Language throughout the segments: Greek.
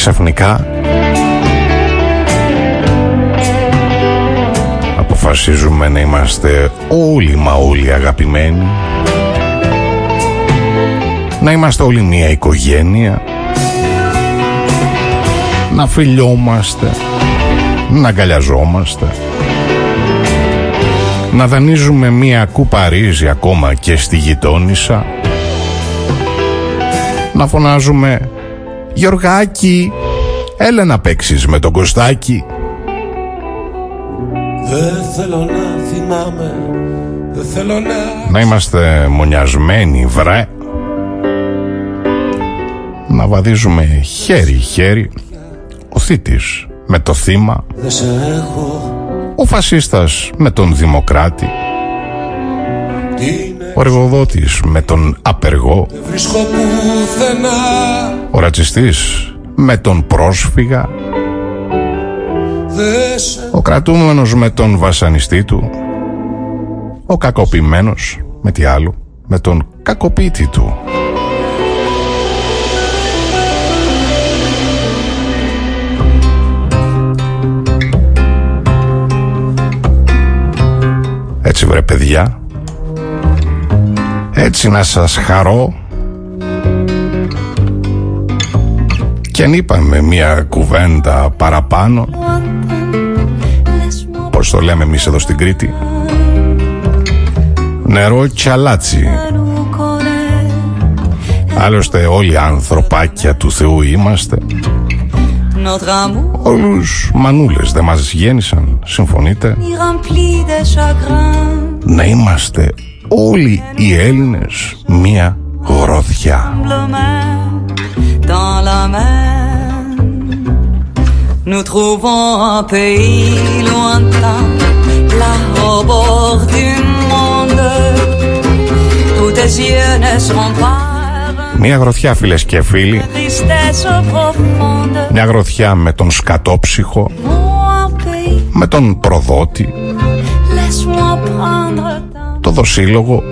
ξαφνικά αποφασίζουμε να είμαστε όλοι μα όλοι αγαπημένοι να είμαστε όλοι μια οικογένεια να φιλιόμαστε να αγκαλιαζόμαστε να δανείζουμε μία κούπα ρύζι ακόμα και στη γειτόνισσα να φωνάζουμε «Γιωργάκη, έλα να παίξεις με τον Κωστάκη». Δεν θέλω να θυμάμαι, δεν θέλω να... Να είμαστε μονιασμένοι βρε. Να βαδίζουμε χέρι-χέρι Ο θήτης με το θύμα Δεν σε έχω. Ο φασίστας με τον δημοκράτη. Τι είναι Ο εργοδότης με τον απεργό. Δεν βρίσκω πουθενά. Ο ρατσιστής με τον πρόσφυγα. Δεν σε Ο κρατούμενος με τον βασανιστή του. Ο κακοποιημένος με τι άλλο Με τον κακοποίητη του. Έτσι βρε παιδιά Έτσι να σας χαρώ. Και αν είπαμε μια κουβέντα παραπάνω Πώς το λέμε εμείς εδώ στην Κρήτη Νερό τσαλάτσι. Άλλωστε όλοι ανθρωπάκια του Θεού είμαστε. Notre amour Όλους μανούλες δεν μας γέννησαν Συμφωνείτε; Est rempli de chagrin. Να είμαστε Όλοι οι Έλληνες Μία γροθιά. Μια γροθιά φίλες και φίλοι. Μια γροθιά με τον σκατόψυχο, με τον προδότη. Το δοσύλλογο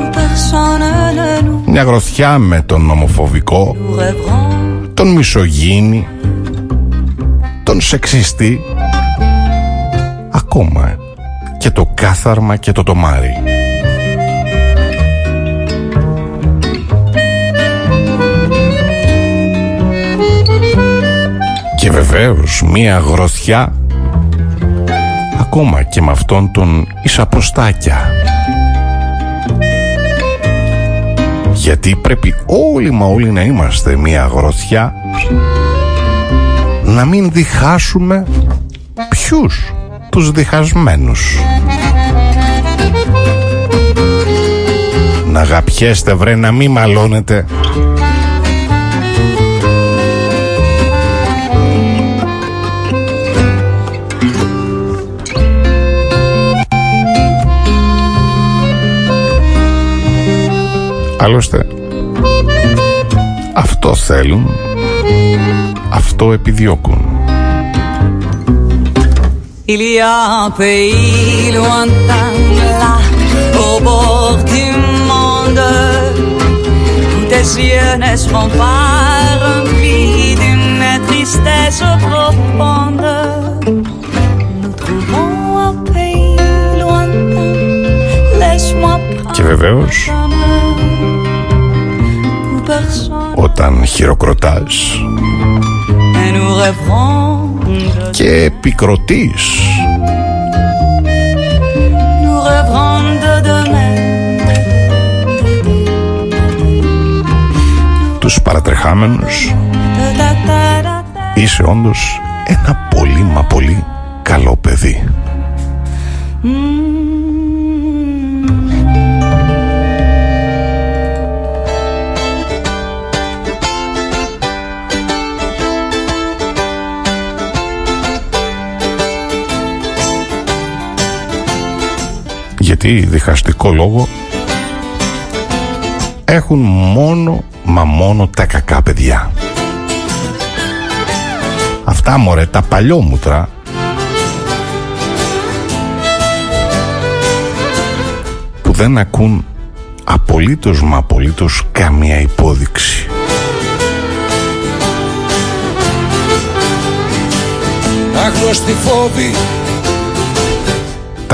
où personne ne nous Μια γροθιά με τον ομοφοβικό nous rêverons. Τον μισογίνη Τον σεξιστή Ακόμα και το κάθαρμα και το τομάρι Και βεβαίως μία γροθιά Ακόμα και με αυτόν τον Ισαποστάκια Γιατί πρέπει όλοι μα όλοι να είμαστε μία γροθιά Να μην διχάσουμε Ποιους; Τους διχασμένους. Να αγαπιέστε βρε να μην μαλώνετε Άλλωστε Αυτό θέλουν Αυτό επιδιώκουν Il y a un pays lointain là au bord du monde où tes yeux ne seront pas remplis d'une tristesse profonde. Nous trouvons un pays lointain, laisse-moi Και prendre βεβαίως ta main où personne Όταν χειροκροτάς et nous rêverons de Και επικροτείς nous rêverons de demain. Τους παρατρεχάμενους Da, da, da, da, da. Είσαι όντως ένα πολύ μα πολύ καλό παιδί Ή διχαστικό λόγο έχουν μόνο μα μόνο τα κακά παιδιά. Αυτά μωρέ τα παλιόμουτρα που δεν ακούν απολύτως μα απολύτως καμία υπόδειξη. Άγνωστοι φόβη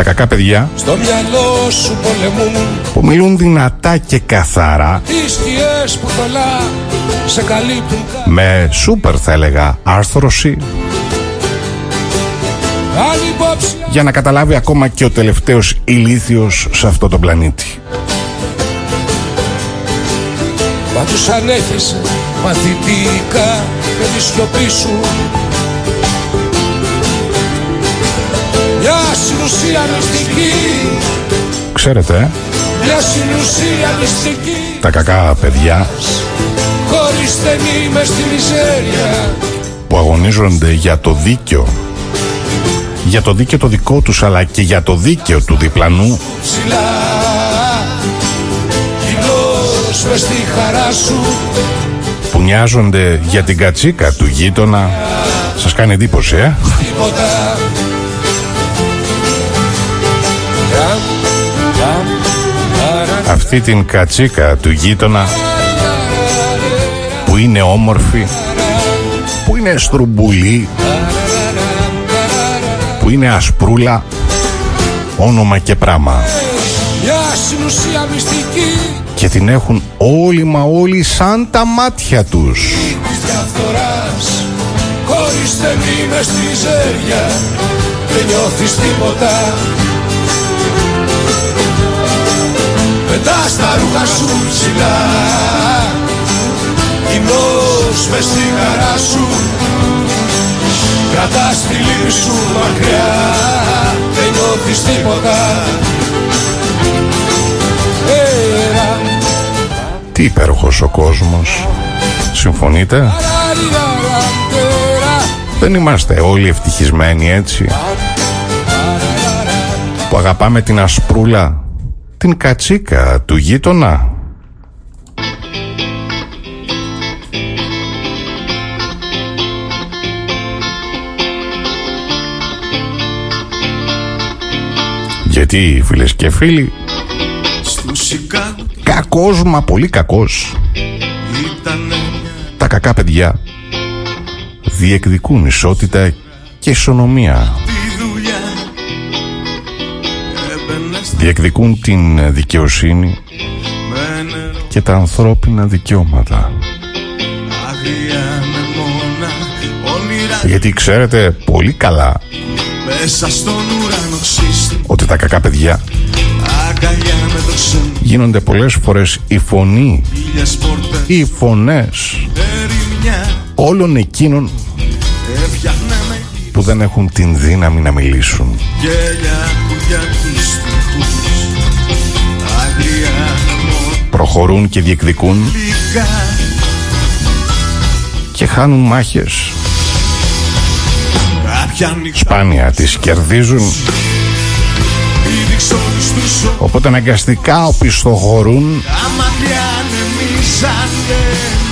τα κακά παιδιά στο μυαλό σου πολεμούν που μιλούν δυνατά και καθαρά τις σκιές που θολά σε καλύπτουν κα- με σούπερ θα έλεγα άρθρωση ανυποψία για να καταλάβει ακόμα και ο τελευταίος ηλίθιος σε αυτό το πλανήτη. Μα τους ανέχεσαι παθητικά με τη σιωπή σου συνουσία μυστική. Ξέρετε, ε, Μια συνουσία μυστική. Τα κακά παιδιά Χωρίς στενή μες στη μιζέρια. που αγωνίζονται για το δίκιο για το δίκαιο το δικό τους αλλά και για το δίκαιο του διπλανού. Ψηλά. Κοινός μες στη χαρά σου. Που νοιάζονται για την κατσίκα του γείτονα. Σας κάνει εντύπωση ε; Τίποτα αυτή την κατσίκα του γείτονα που είναι όμορφη που είναι στρουμπουλή που είναι ασπρούλα όνομα και πράμα. Μια συνουσία μυστική και την έχουν όλοι μα όλοι σαν τα μάτια τους. Της διαφθοράς Χωρίς στενή μες στη μιζέρια Δεν νιώθεις τίποτα Πετάς τα ρούχα σου ψηλά. Κοινός μες στη χαρά σου. Κρατάς τη λύπη σου μακριά. Δεν νιώθεις τίποτα. Έρα, Τι υπέροχος ο κόσμος. Συμφωνείτε; Αραριραρατέρα, Δεν είμαστε όλοι ευτυχισμένοι έτσι. Που αγαπάμε την ασπρούλα Την κατσίκα του γείτονα. Γιατί φίλες και φίλοι Στου Σικάγο Κακός μα πολύ κακός. Ήταν μια Τα κακά παιδιά Διεκδικούν ισότητα και ισονομία Διεκδικούν την δικαιοσύνη με νερό και τα ανθρώπινα δικαιώματα. Αγρία με μόνα όνειρα Γιατί ξέρετε πολύ καλά Μέσα στον ουρανό ξύστη ότι τα κακά παιδιά Αγκαλιά με το ξένο γίνονται πολλές φορές η φωνή, Χίλιες πόρτες οι φωνές ερημιά όλων εκείνων Έφτιαχνε με που δεν έχουν την δύναμη να μιλήσουν. Προχωρούν και διεκδικούν λίγα και χάνουν μάχες. Κάποια νύχτα Σπάνια τις κερδίζουν, πήδηξε όλους τους όρους οπότε αναγκαστικά οπισθοχωρούν. Τα μάτια ανεμίζανε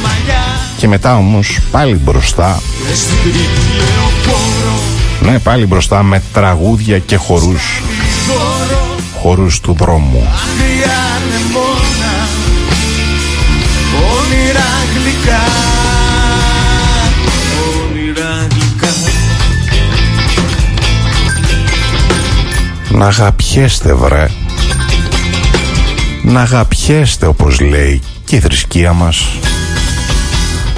μαλλιά. Και μετά όμως πάλι μπροστά, Και στην τρίτη λεωφόρο. Ναι πάλι μπροστά με τραγούδια και χορούς, δώρο χορούς του δρόμου. Γλυκά Όνειρα γλυκά. Να αγαπιέστε βρε. Να αγαπιέστε όπως λέει και η θρησκεία μας.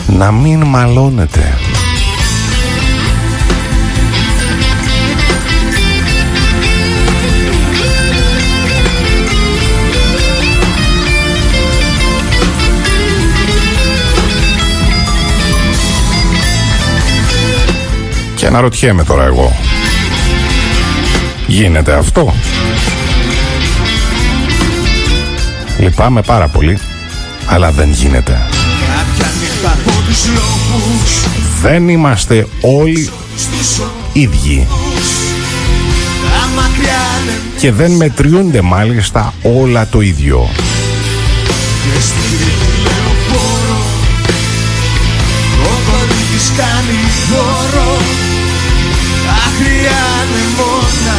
Να μην μαλώνετε Και αναρωτιέμαι τώρα εγώ. Γίνεται αυτό; Λυπάμαι πάρα πολύ Αλλά δεν γίνεται. Κάποια νύχτα από τους λόγους Δεν είμαστε όλοι Στους όρους ίδιοι. Τα μάτια ανεμίζανε Και δεν μετριούνται μάλιστα όλα το ίδιο. Και στην τρίτη λεωφόρο Ο κορίτσις κάνει δώρο Άγρια ανεμόνα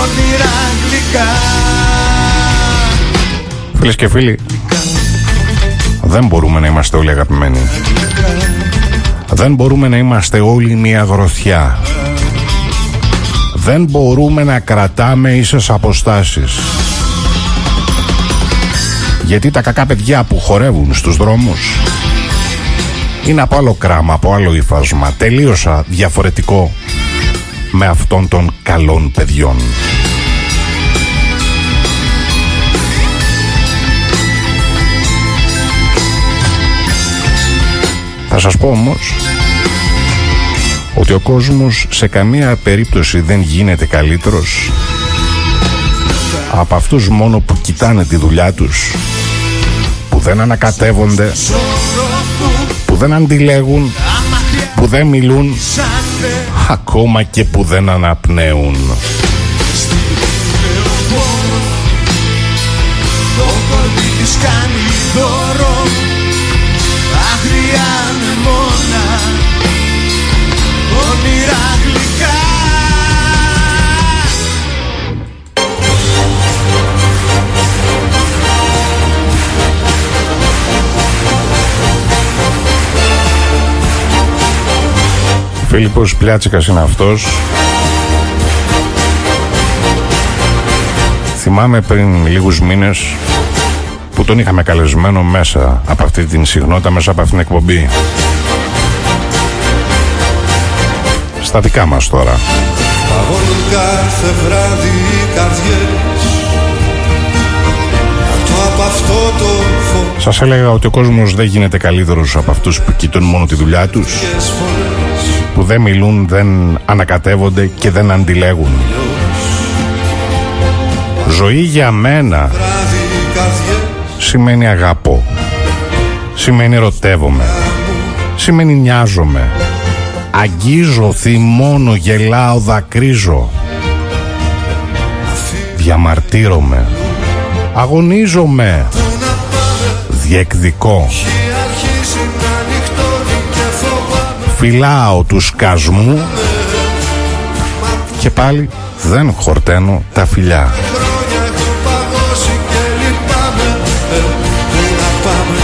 Όνειρα γλυκά Φίλες και φίλοι Δεν μπορούμε να είμαστε όλοι αγαπημένοι Δεν μπορούμε να είμαστε όλοι μια γροθιά. Δεν μπορούμε να κρατάμε ίσες αποστάσεις. Γιατί τα κακά παιδιά που χορεύουν στους δρόμους είναι από άλλο κράμα, από άλλο ύφασμα, τελείωσα διαφορετικό με αυτών των καλών παιδιών. Θα σας πω όμως ότι ο κόσμος σε καμία περίπτωση δεν γίνεται καλύτερος από αυτούς μόνο που κοιτάνε τη δουλειά τους που δεν ανακατεύονται που δεν αντιλέγουν που δεν μιλούν ακόμα και που δεν αναπνέουν. Το κορμί της κάνει δώρο Άγρια Φίλιππος Πλιάτσικας είναι αυτός Θυμάμαι πριν λίγους μήνες που τον είχαμε καλεσμένο μέσα από αυτή την συχνότητα, μέσα από αυτήν την εκπομπή. Στα δικά μας τώρα. Παγώνουν κάθε βράδυ οι καρδιές Αυτό από αυτό το φως Σας έλεγα ότι ο κόσμος δεν γίνεται καλύτερος από αυτούς που κοιτούν μόνο τη δουλειά τους, φωνές που δεν μιλούν, δεν ανακατεύονται και δεν αντιλέγουν. Ζωή για μένα Βράδυ οι καρδιές σημαίνει αγαπώ. Σημαίνει ερωτεύομαι. Σημαίνει νοιάζομαι. Αγγίζω, θυμώνω, γελάω, δακρύζω. Διαμαρτύρομαι. Αγωνίζομαι. Διεκδικώ. Φοβάμαι Φυλάω τους σκασμού και πάλι δεν χορταίνω τα φιλιά. Χρόνια έχω παγώσει και λυπάμαι ε, Πού να πάμε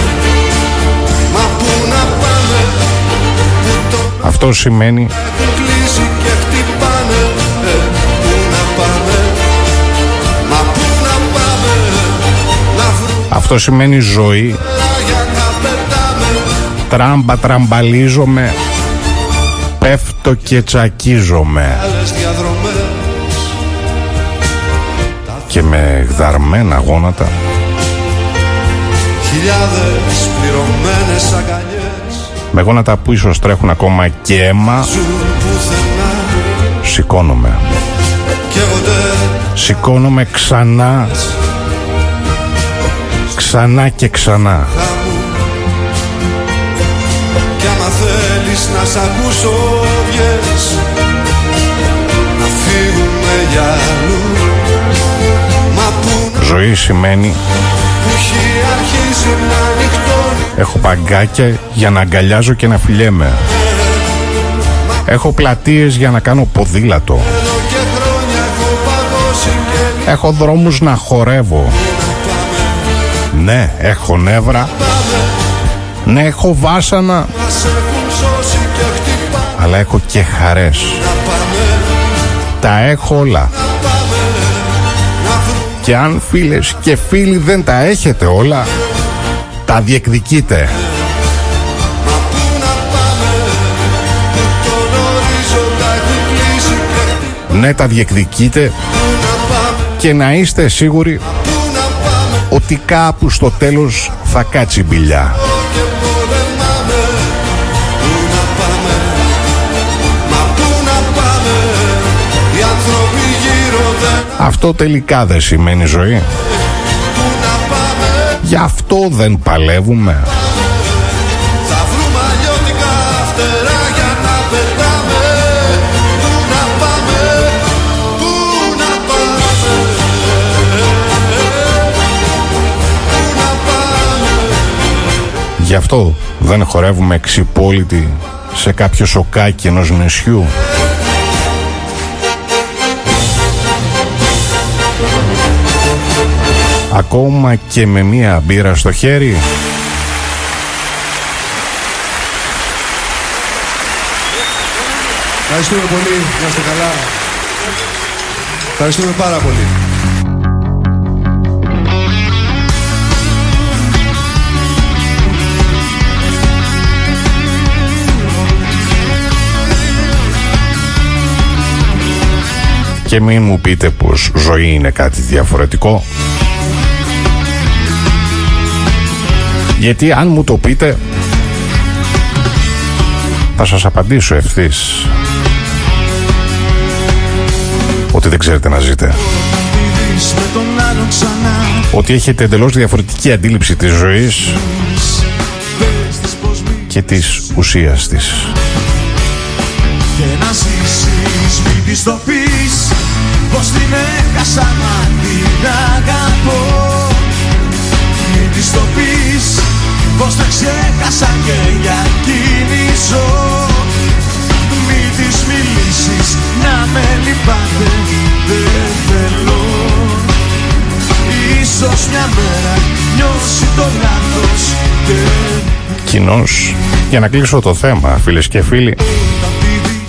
Μα πού να πάμε Που το Αυτό σημαίνει έχουν κλείσει και χτυπάνε ε, Πού να πάμε Μα πού να πάμε Να βρούμε Αυτό σημαίνει ζωή. Για να πετάμε Τράμπα τραμπαλίζομαι Πέφτω και τσακίζομαι. Άλλες διαδρομές Και με γδαρμένα γόνατα. Χιλιάδες πληρωμένες αγκαλιές. Με γόνατα που ίσως τρέχουν ακόμα και αίμα. Ζουν πουθενά. Σηκώνομαι. Καίγονται Σηκώνομαι ξανά. Ξανά και ξανά. Χάμου Κι άμα θέλεις να σ' ακούσω βγες. Να φύγουμε για αλλού. Μα πού να Ζωή σημαίνει που έχει αρχίσει να νυχτώνει Έχω παγκάκια για να αγκαλιάζω και να φιλιέμαι. Έχω πλατείες για να κάνω ποδήλατο. Εδώ και χρόνια έχω παγώσει και Έχω δρόμους να χορεύω. Ναι, έχω νεύρα Ναι, έχω βάσανα. Να σε έχουν σώσει και χτυπά Αλλά έχω και χαρές. Να πάμε, Τα έχω όλα. Να πάμε Να βρούμε Και αν φίλες και φίλοι δεν τα έχετε όλα Τα διεκδικείτε. Μα πού να πάμε Που τον ορίζοντα έχουν κλείσει και χτυπά Ναι τα διεκδικείτε Πού να πάμε, Και να είστε σίγουροι πού να πάμε Ότι κάπου στο τέλος θα κάτσει η Αυτό τελικά δεν σημαίνει ζωή. Πού να πάμε Γι' αυτό δεν παλεύουμε. Θα βρούμε αλλιώτικα φτερά για να πετάμε Πού να πάμε Πού να πάμε Πού να πάμε Γι' αυτό δεν χορεύουμε εξυπόλυτοι σε κάποιο σοκάκι ενός νησιού Ακόμα και με μία μπύρα στο χέρι Ευχαριστούμε πολύ. Να είστε καλά. Ευχαριστούμε πάρα πολύ. Και μην μου πείτε πως ζωή είναι κάτι διαφορετικό. Γιατί αν μου το πείτε θα σας απαντήσω ευθύς ότι δεν ξέρετε να ζείτε. Ότι έχετε εντελώς διαφορετική αντίληψη της ζωής και της ουσίας της. Και να ζήσεις δεν ξέχασα και για εκείνη ζω Μην της μιλήσεις να με λυπάται Δεν θέλω. Ίσως μια μέρα νιώσει το λάθος και Κοινώς, για να κλείσω το θέμα, φίλες και φίλοι,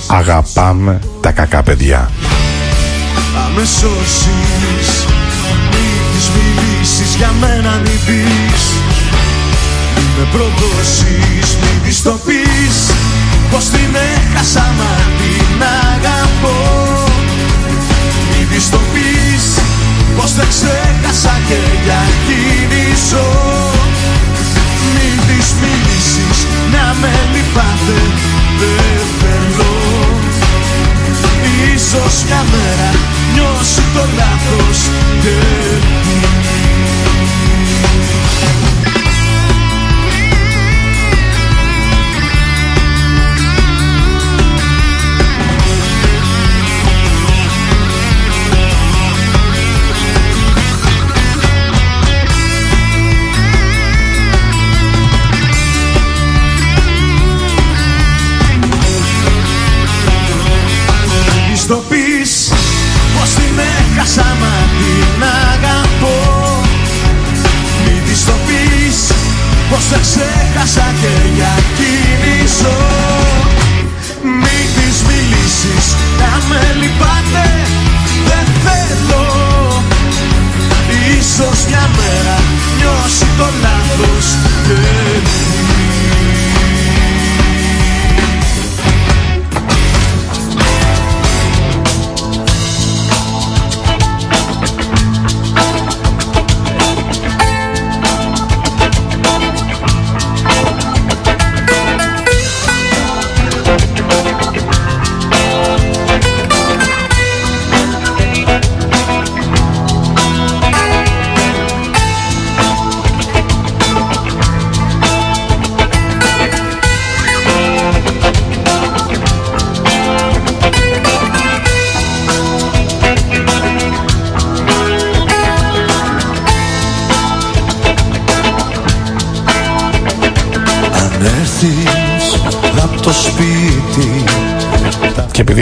αγαπάμε τα κακά παιδιά. Θα με σώσεις. Μην της μιλήσεις για μένα μην πεις. Μην με προδώσεις Μην της το πεις Πως την έχασα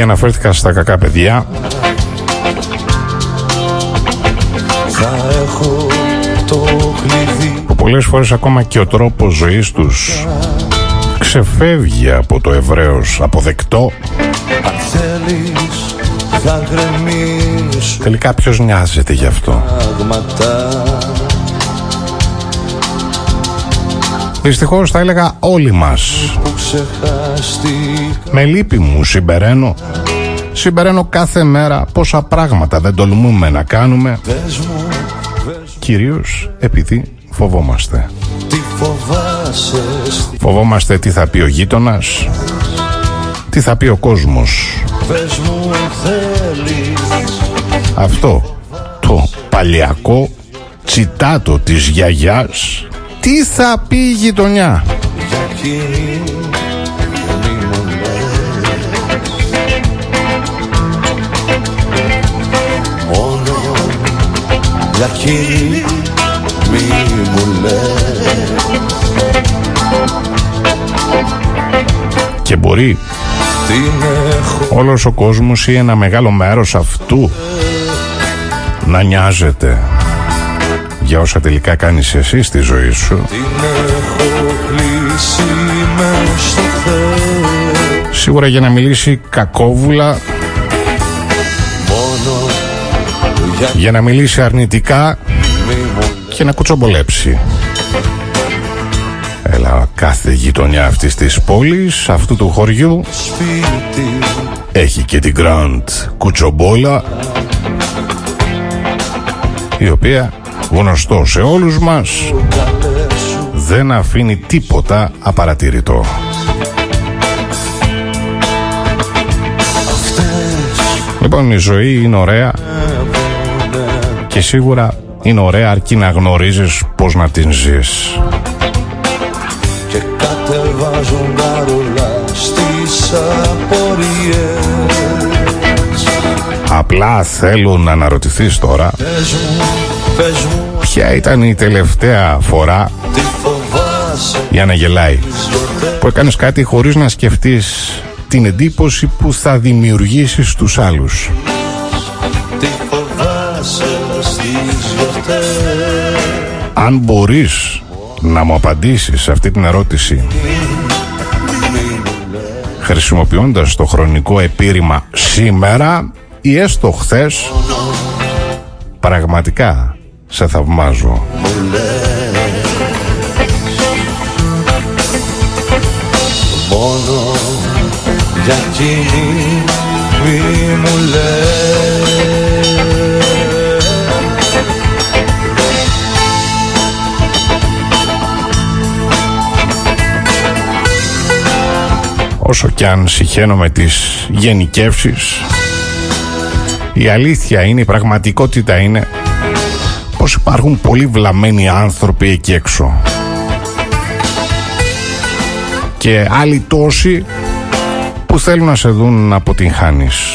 αναφέρθηκα στα κακά παιδιά, θα έχω το κλειδί. Που πολλές φορές ακόμα και ο τρόπος ζωής τους ξεφεύγει από το ευρέως αποδεκτό, Αν θέλεις θα γκρεμίσω τελικά ποιος νοιάζεται γι' αυτό; πράγματα Δυστυχώς θα έλεγα όλοι μας. που ξεχάστηκα Με λύπη μου συμπεραίνω. Συμπεραίνω κάθε μέρα πόσα πράγματα δεν τολμούμε να κάνουμε, Πες μου, πες κυρίως επειδή φοβόμαστε. τι φοβάσαι στη- Φοβόμαστε τι θα πει ο γείτονας, τι θα πει ο κόσμος. Πες μου αν θέλεις Αυτό το παλιακό τσιτάτο της γιαγιάς τι θα πει η γειτονιά; για εκείνη που μη μου λες. Μόνο για εκείνη μη μου λες Και μπορεί Την έχω όλος ο κόσμος ή ένα μεγάλο μέρος αυτού να νοιάζεται για όσα τελικά κάνεις εσύ στη ζωή σου. Την έχω κλείσει μες στο Θεό Σίγουρα για να μιλήσει κακόβουλα. Για να μιλήσει αρνητικά και να κουτσομπολέψει. Έλα, κάθε γειτονιά αυτής της πόλης, αυτού του χωριού, έχει και την Grand Κουτσομπόλα, η οποία γνωστό σε όλους μας δεν αφήνει τίποτα απαρατήρητο. Λοιπόν, η ζωή είναι ωραία και σίγουρα είναι ωραία αρκεί να γνωρίζεις πώς να την ζεις. Και κατεβάζουν καρολά στις απορίες Απλά θέλω να αναρωτηθείς τώρα Πες μου, πες μου. ποια ήταν η τελευταία φορά τι φοβάσαι. για να γελάει. Που έκανες κάτι χωρίς να σκεφτείς την εντύπωση που θα δημιουργήσεις στους άλλους. Τι φοβάσαι στις γιορτές. Αν μπορείς να μου απαντήσεις αυτή την ερώτηση χρησιμοποιώντας το χρονικό επίρρημα σήμερα ή έστω χθες πραγματικά σε θαυμάζω. Μόνο για εκείνη μη μου λες Όσο κι αν συχαίνω με τις γενικεύσεις η αλήθεια είναι, η πραγματικότητα είναι πως υπάρχουν πολύ βλαμμένοι άνθρωποι εκεί έξω και άλλοι τόσοι που θέλουν να σε δουν να αποτυγχάνεις.